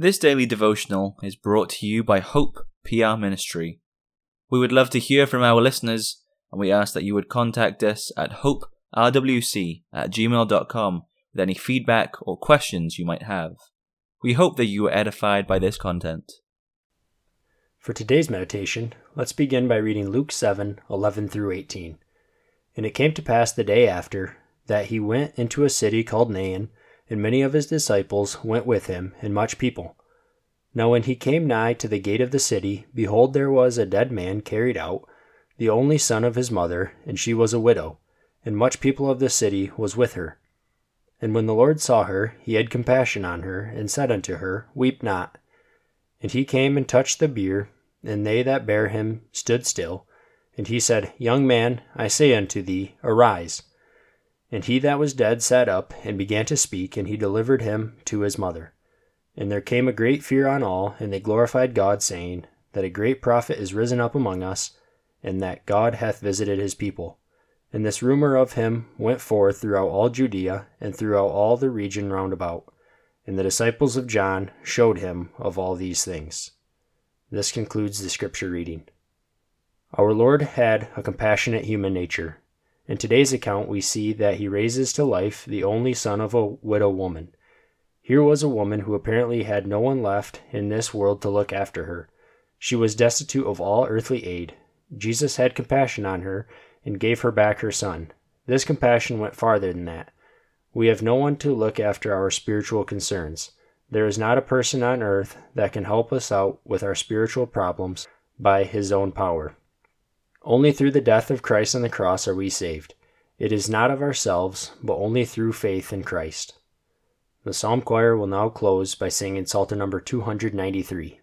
This daily devotional is brought to you by Hope PR Ministry. We would love to hear from our listeners, and we ask that you would contact us at hoperwc at gmail.com with any feedback or questions you might have. We hope that you were edified by this content. For today's meditation, let's begin by reading Luke 7 11 through 18. And it came to pass the day after that he went into a city called Nain, and many of his disciples went with him, and much people. Now, when he came nigh to the gate of the city, behold, there was a dead man carried out, the only son of his mother, and she was a widow, and much people of the city was with her. And when the Lord saw her, he had compassion on her, and said unto her, Weep not. And he came and touched the bier, and they that bare him stood still. And he said, Young man, I say unto thee, arise. And he that was dead sat up, and began to speak, and he delivered him to his mother. And there came a great fear on all, and they glorified God, saying, That a great prophet is risen up among us, and that God hath visited his people. And this rumor of him went forth throughout all Judea and throughout all the region round about. And the disciples of John showed him of all these things. This concludes the scripture reading. Our Lord had a compassionate human nature. In today's account, we see that he raises to life the only son of a widow woman. Here was a woman who apparently had no one left in this world to look after her. She was destitute of all earthly aid. Jesus had compassion on her and gave her back her son. This compassion went farther than that. We have no one to look after our spiritual concerns. There is not a person on earth that can help us out with our spiritual problems by his own power. Only through the death of Christ on the cross are we saved. It is not of ourselves, but only through faith in Christ. The psalm choir will now close by singing Psalter number 293.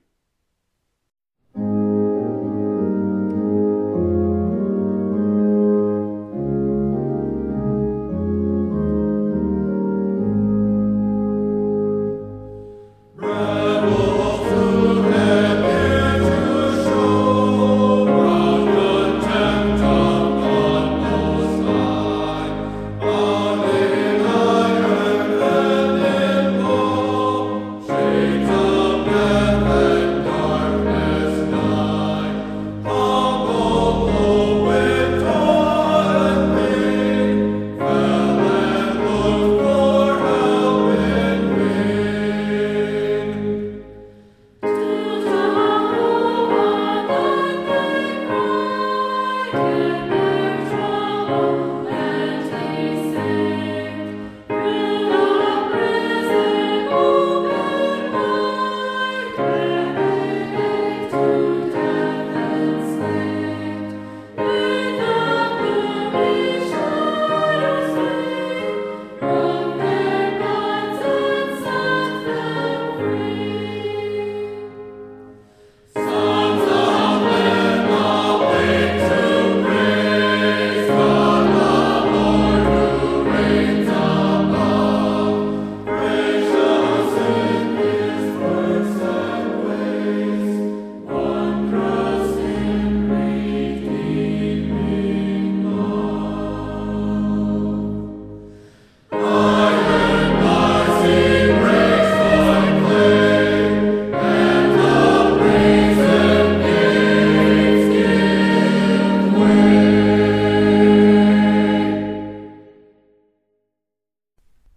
Keeper trouble.